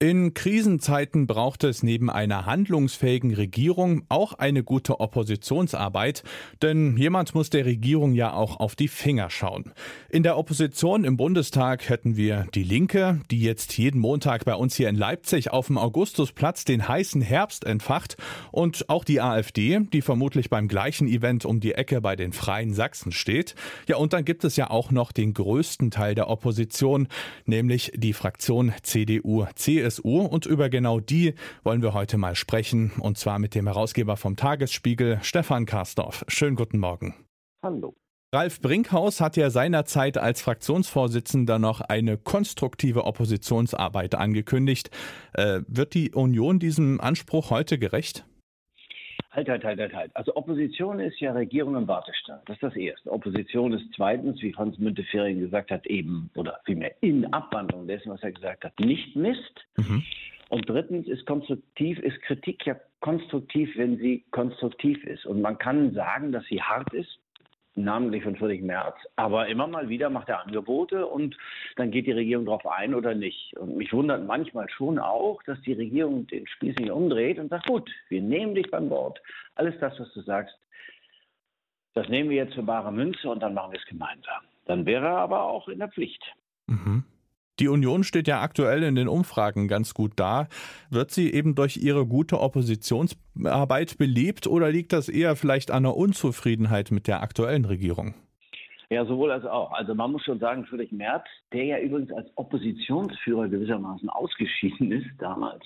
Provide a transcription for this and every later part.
In Krisenzeiten braucht es neben einer handlungsfähigen Regierung auch eine gute Oppositionsarbeit, denn jemand muss der Regierung ja auch auf die Finger schauen. In der Opposition im Bundestag hätten wir die Linke, die jetzt jeden Montag bei uns hier in Leipzig auf dem Augustusplatz den heißen Herbst entfacht, und auch die AfD, die vermutlich beim gleichen Event um die Ecke bei den Freien Sachsen steht. Ja, und dann gibt es ja auch noch den größten Teil der Opposition, nämlich die Fraktion CDU-CSU. CSU und über genau die wollen wir heute mal sprechen und zwar mit dem Herausgeber vom Tagesspiegel, Stefan Karsdorf. Schönen guten Morgen. Hallo. Ralf Brinkhaus hat ja seinerzeit als Fraktionsvorsitzender noch eine konstruktive Oppositionsarbeit angekündigt. Äh, wird die Union diesem Anspruch heute gerecht? Halt, halt, halt, halt, halt. Also Opposition ist ja Regierung im Wartestand. Das ist das Erste. Opposition ist zweitens, wie Franz Müntefering gesagt hat, eben, oder vielmehr in Abwandlung dessen, was er gesagt hat, nicht Mist. Mhm. Und drittens ist konstruktiv, ist Kritik ja konstruktiv, wenn sie konstruktiv ist. Und man kann sagen, dass sie hart ist, namentlich von Friedrich Merz. Aber immer mal wieder macht er Angebote und dann geht die Regierung darauf ein oder nicht. Und mich wundert manchmal schon auch, dass die Regierung den Spieß nicht umdreht und sagt, gut, wir nehmen dich beim Wort. Alles das, was du sagst, das nehmen wir jetzt für bare Münze und dann machen wir es gemeinsam. Dann wäre er aber auch in der Pflicht. Mhm. Die Union steht ja aktuell in den Umfragen ganz gut da. Wird sie eben durch ihre gute Oppositionsarbeit beliebt oder liegt das eher vielleicht an der Unzufriedenheit mit der aktuellen Regierung? Ja, sowohl als auch. Also man muss schon sagen, Friedrich Merz, der ja übrigens als Oppositionsführer gewissermaßen ausgeschieden ist, damals,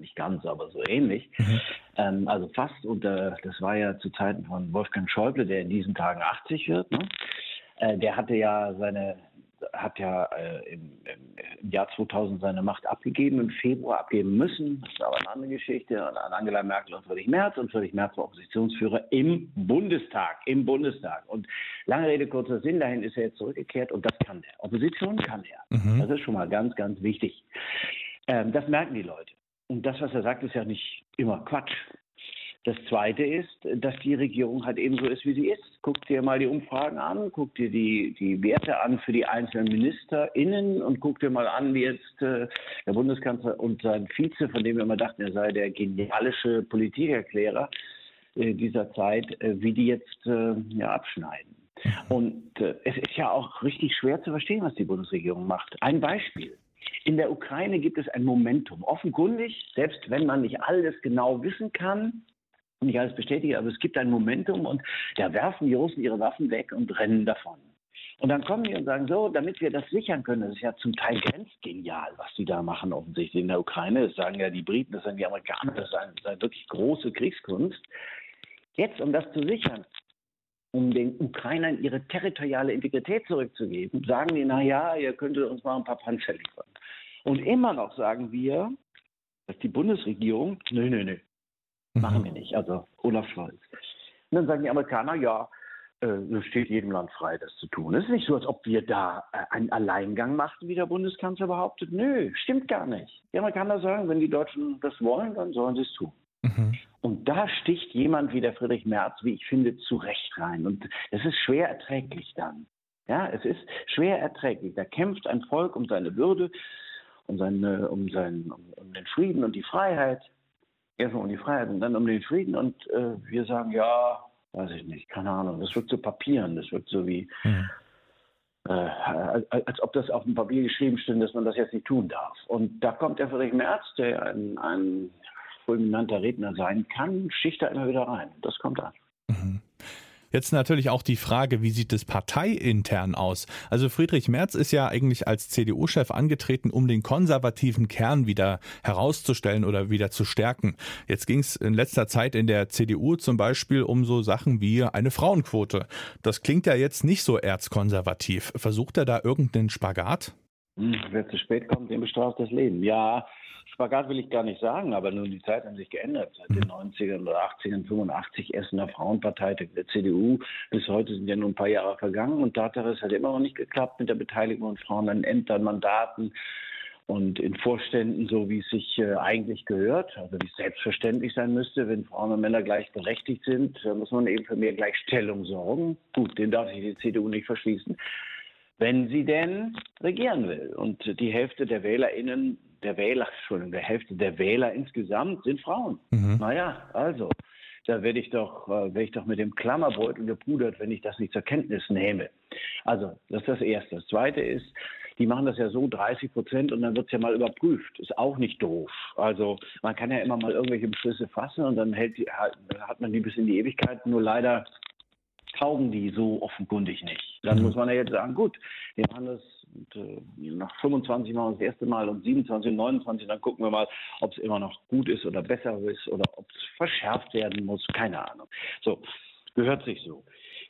nicht ganz, aber so ähnlich, mhm. ähm, also fast, und äh, das war ja zu Zeiten von Wolfgang Schäuble, der in diesen Tagen 80 wird, ne? äh, der hatte ja seine hat ja äh, im, im, Jahr 2000 seine Macht abgegeben, im Februar abgeben müssen. Das ist aber eine andere Geschichte. An Angela Merkel und Friedrich Merz. Und Friedrich Merz war Oppositionsführer im Bundestag. Im Bundestag. Und lange Rede, kurzer Sinn, dahin ist er jetzt zurückgekehrt und das kann er. Opposition kann er. Mhm. Das ist schon mal ganz, ganz wichtig. Ähm, das merken die Leute. Und das, was er sagt, ist ja nicht immer Quatsch. Das Zweite ist, dass die Regierung halt eben so ist, wie sie ist. Guck dir mal die Umfragen an, guck dir die, die Werte an für die einzelnen MinisterInnen und guck dir mal an, wie jetzt äh, der Bundeskanzler und sein Vize, von dem wir immer dachten, er sei der genialische Politikerklärer äh, dieser Zeit, äh, wie die jetzt äh, ja, abschneiden. Und äh, es ist ja auch richtig schwer zu verstehen, was die Bundesregierung macht. Ein Beispiel. In der Ukraine gibt es ein Momentum. Offenkundig, selbst wenn man nicht alles genau wissen kann, nicht alles bestätige, aber es gibt ein Momentum und da werfen die Russen ihre Waffen weg und rennen davon. Und dann kommen die und sagen, so, damit wir das sichern können, das ist ja zum Teil grenzgenial, was die da machen offensichtlich in der Ukraine. Das sagen ja die Briten, das sagen die Amerikaner, das ist eine, eine wirklich große Kriegskunst. Jetzt, um das zu sichern, um den Ukrainern ihre territoriale Integrität zurückzugeben, sagen die, na ja, ihr könntet uns mal ein paar Panzer liefern. Und immer noch sagen wir, dass die Bundesregierung, nö, nö, nö, Machen mhm. wir nicht. Also Olaf Scholz. Und dann sagen die Amerikaner, ja, äh, es steht jedem Land frei, das zu tun. Es ist nicht so, als ob wir da äh, einen Alleingang machten, wie der Bundeskanzler behauptet. Nö, stimmt gar nicht. Die Amerikaner sagen, wenn die Deutschen das wollen, dann sollen sie es tun. Mhm. Und da sticht jemand wie der Friedrich Merz, wie ich finde, zu Recht rein. Und es ist schwer erträglich dann. Ja, es ist schwer erträglich. Da kämpft ein Volk um seine Würde, um, seine, um, seinen, um, um den Frieden und die Freiheit erstmal um die Freiheit und dann um den Frieden. Und äh, wir sagen, ja, weiß ich nicht, keine Ahnung, das wird so Papieren, das wird so wie, mhm. äh, als, als, ob das auf dem Papier geschrieben stünde, dass man das jetzt nicht tun darf. Und da kommt der Friedrich Merz, der ein, ein fulminanter Redner sein kann, schicht da immer wieder rein. Das kommt an. Mhm. Jetzt natürlich auch die Frage, wie sieht es parteiintern aus? Also Friedrich Merz ist ja eigentlich als CDU-Chef angetreten, um den konservativen Kern wieder herauszustellen oder wieder zu stärken. Jetzt ging es in letzter Zeit in der CDU zum Beispiel um so Sachen wie eine Frauenquote. Das klingt ja jetzt nicht so erzkonservativ. Versucht er da irgendeinen Spagat? Hm, wer zu spät kommt, den bestraft das Leben. Ja, Spagat will ich gar nicht sagen, aber nun die Zeiten haben sich geändert. Seit den 90ern oder 80ern, 85 Essener Frauenparteitag der CDU. Bis heute sind ja nur ein paar Jahre vergangen und Tatsache, es hat immer noch nicht geklappt mit der Beteiligung von Frauen an Ämtern, Mandaten und in Vorständen, so wie es sich äh, eigentlich gehört, also wie es selbstverständlich sein müsste, wenn Frauen und Männer gleichberechtigt sind, da muss man eben für mehr Gleichstellung sorgen. Gut, den darf sich die CDU nicht verschließen. wenn sie denn regieren will. Und die Hälfte der WählerInnen, der Wähler, Entschuldigung, der Hälfte der Wähler insgesamt sind Frauen. Mhm. Naja, also, da werde ich doch, äh, werde ich doch mit dem Klammerbeutel gepudert, wenn ich das nicht zur Kenntnis nehme. Also, das ist das Erste. Das Zweite ist, die machen das ja so 30 Prozent und dann wird es ja mal überprüft. Ist auch nicht doof. Also man kann ja immer mal irgendwelche Beschlüsse fassen und dann hält die, hat man die bis in die Ewigkeit. Nur leider taugen die so offenkundig nicht. Dann mhm. muss man ja jetzt sagen, gut, wir machen das und, äh, nach 25 machen wir das erste Mal und 27 und 29, dann gucken wir mal, ob es immer noch gut ist oder besser ist oder ob es verschärft werden muss, keine Ahnung. So, gehört sich so.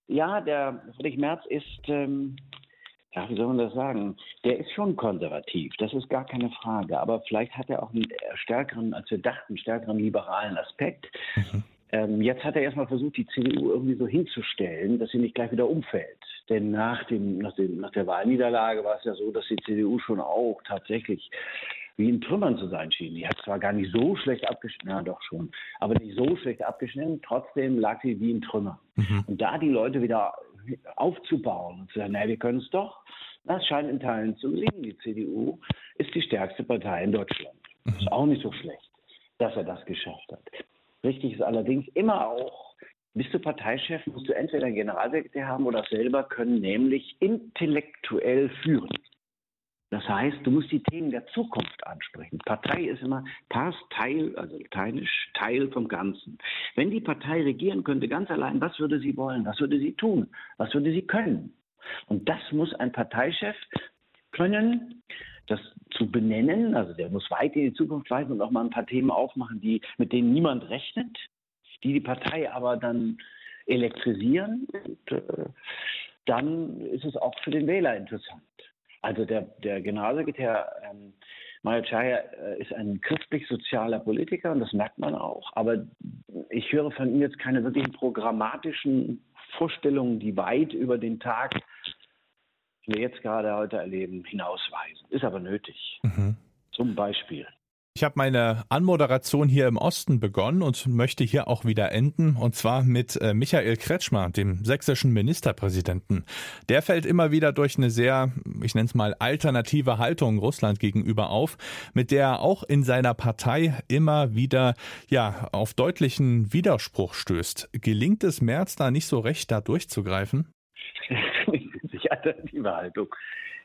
Ja, der Friedrich Merz ist ähm, ja, wie soll man das sagen? Der ist schon konservativ, das ist gar keine Frage. Aber vielleicht hat er auch einen stärkeren, als wir dachten, stärkeren liberalen Aspekt. Mhm. Ähm, jetzt hat er erstmal versucht, die CDU irgendwie so hinzustellen, dass sie nicht gleich wieder umfällt. Denn nach, dem, nach, dem, nach der Wahlniederlage war es ja so, dass die CDU schon auch tatsächlich wie in Trümmern zu sein schien. Die hat zwar gar nicht so schlecht abgeschnitten, ja doch schon, aber nicht so schlecht abgeschnitten, trotzdem lag sie wie in Trümmern. Mhm. Und da die Leute wieder aufzubauen und zu sagen, naja, wir können es doch, das scheint in Teilen zu gelingen. Die CDU ist die stärkste Partei in Deutschland. Mhm. Ist auch nicht so schlecht, dass er das geschafft hat. Richtig ist allerdings immer auch, bist du Parteichef, musst du entweder einen Generalsekretär haben oder selber können, nämlich intellektuell führen. Das heißt, du musst die Themen der Zukunft ansprechen. Partei ist immer Pars Teil, also lateinisch Teil vom Ganzen. Wenn die Partei regieren könnte, ganz allein, was würde sie wollen? Was würde sie tun? Was würde sie können? Und das muss ein Parteichef können, das zu benennen. Also der muss weit in die Zukunft weisen und auch mal ein paar Themen aufmachen, die, mit denen niemand rechnet, die die Partei aber dann elektrisieren. Und, äh, dann ist es auch für den Wähler interessant. Also der, der Generalsekretär ähm, Chaya äh, ist ein christlich-sozialer Politiker und das merkt man auch. Aber ich höre von ihm jetzt keine wirklichen programmatischen Vorstellungen, die weit über den Tag, den wir jetzt gerade heute erleben, hinausweisen. Ist aber nötig. Mhm. Zum Beispiel. Ich habe meine Anmoderation hier im Osten begonnen und möchte hier auch wieder enden, und zwar mit äh, Michael Kretschmer, dem sächsischen Ministerpräsidenten. Der fällt immer wieder durch eine sehr, ich nenne es mal, alternative Haltung Russland gegenüber auf, mit der er auch in seiner Partei immer wieder ja auf deutlichen Widerspruch stößt. Gelingt es Merz da nicht so recht, da durchzugreifen? Sich alternative Haltung.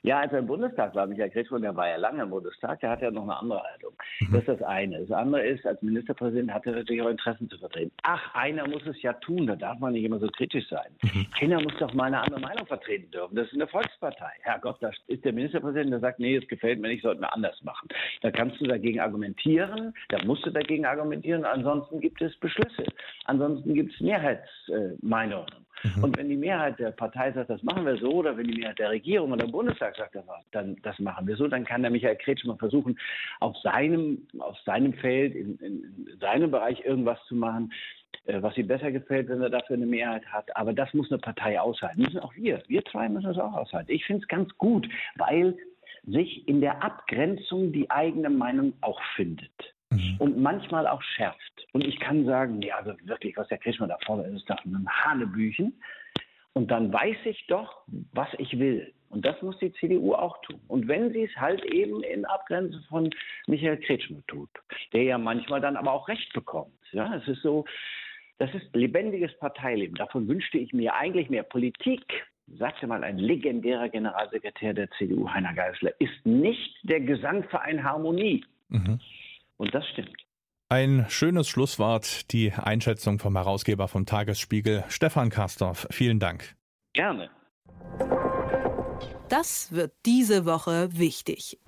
Ja, als er im Bundestag war, Michael Kretschmann, der war ja lange im Bundestag, der hatte ja noch eine andere Haltung. Mhm. Das ist das eine. Das andere ist, als Ministerpräsident hat er natürlich auch Interessen zu vertreten. Ach, einer muss es ja tun, da darf man nicht immer so kritisch sein. Mhm. Einer muss doch mal eine andere Meinung vertreten dürfen. Das ist eine Volkspartei. Herrgott, da ist der Ministerpräsident, der sagt, nee, es gefällt mir nicht, sollten wir anders machen. Da kannst du dagegen argumentieren, da musst du dagegen argumentieren, ansonsten gibt es Beschlüsse. Ansonsten gibt es Mehrheitsmeinungen. Mhm. Und wenn die Mehrheit der Partei sagt, das machen wir so, oder wenn die Mehrheit der Regierung oder Bundestag sagt, dann das machen wir so, dann kann der Michael Kretschmann versuchen, auf seinem, auf seinem Feld, in, in seinem Bereich irgendwas zu machen, äh, was ihm besser gefällt, wenn er dafür eine Mehrheit hat. Aber das muss eine Partei aushalten. Müssen auch wir. Wir zwei müssen es auch aushalten. Ich finde es ganz gut, weil sich in der Abgrenzung die eigene Meinung auch findet. Mhm. Und manchmal auch schärft. Und ich kann sagen, ja, also wirklich, was der Kretschmann da fordert, ist doch ein Hanebüchen. Und dann weiß ich doch, was ich will. Und das muss die CDU auch tun. Und wenn sie es halt eben in Abgrenzung von Michael Kretschmann tut, der ja manchmal dann aber auch Recht bekommt. Ja, es ist so, das ist lebendiges Parteileben. Davon wünschte ich mir eigentlich mehr Politik. Sagte mal ein legendärer Generalsekretär der CDU, Heiner Geisler, ist nicht der Gesangverein Harmonie. Mhm. Und das stimmt. Ein schönes Schlusswort, die Einschätzung vom Herausgeber vom Tagesspiegel, Stefan Kastorf. Vielen Dank. Gerne. Das wird diese Woche wichtig.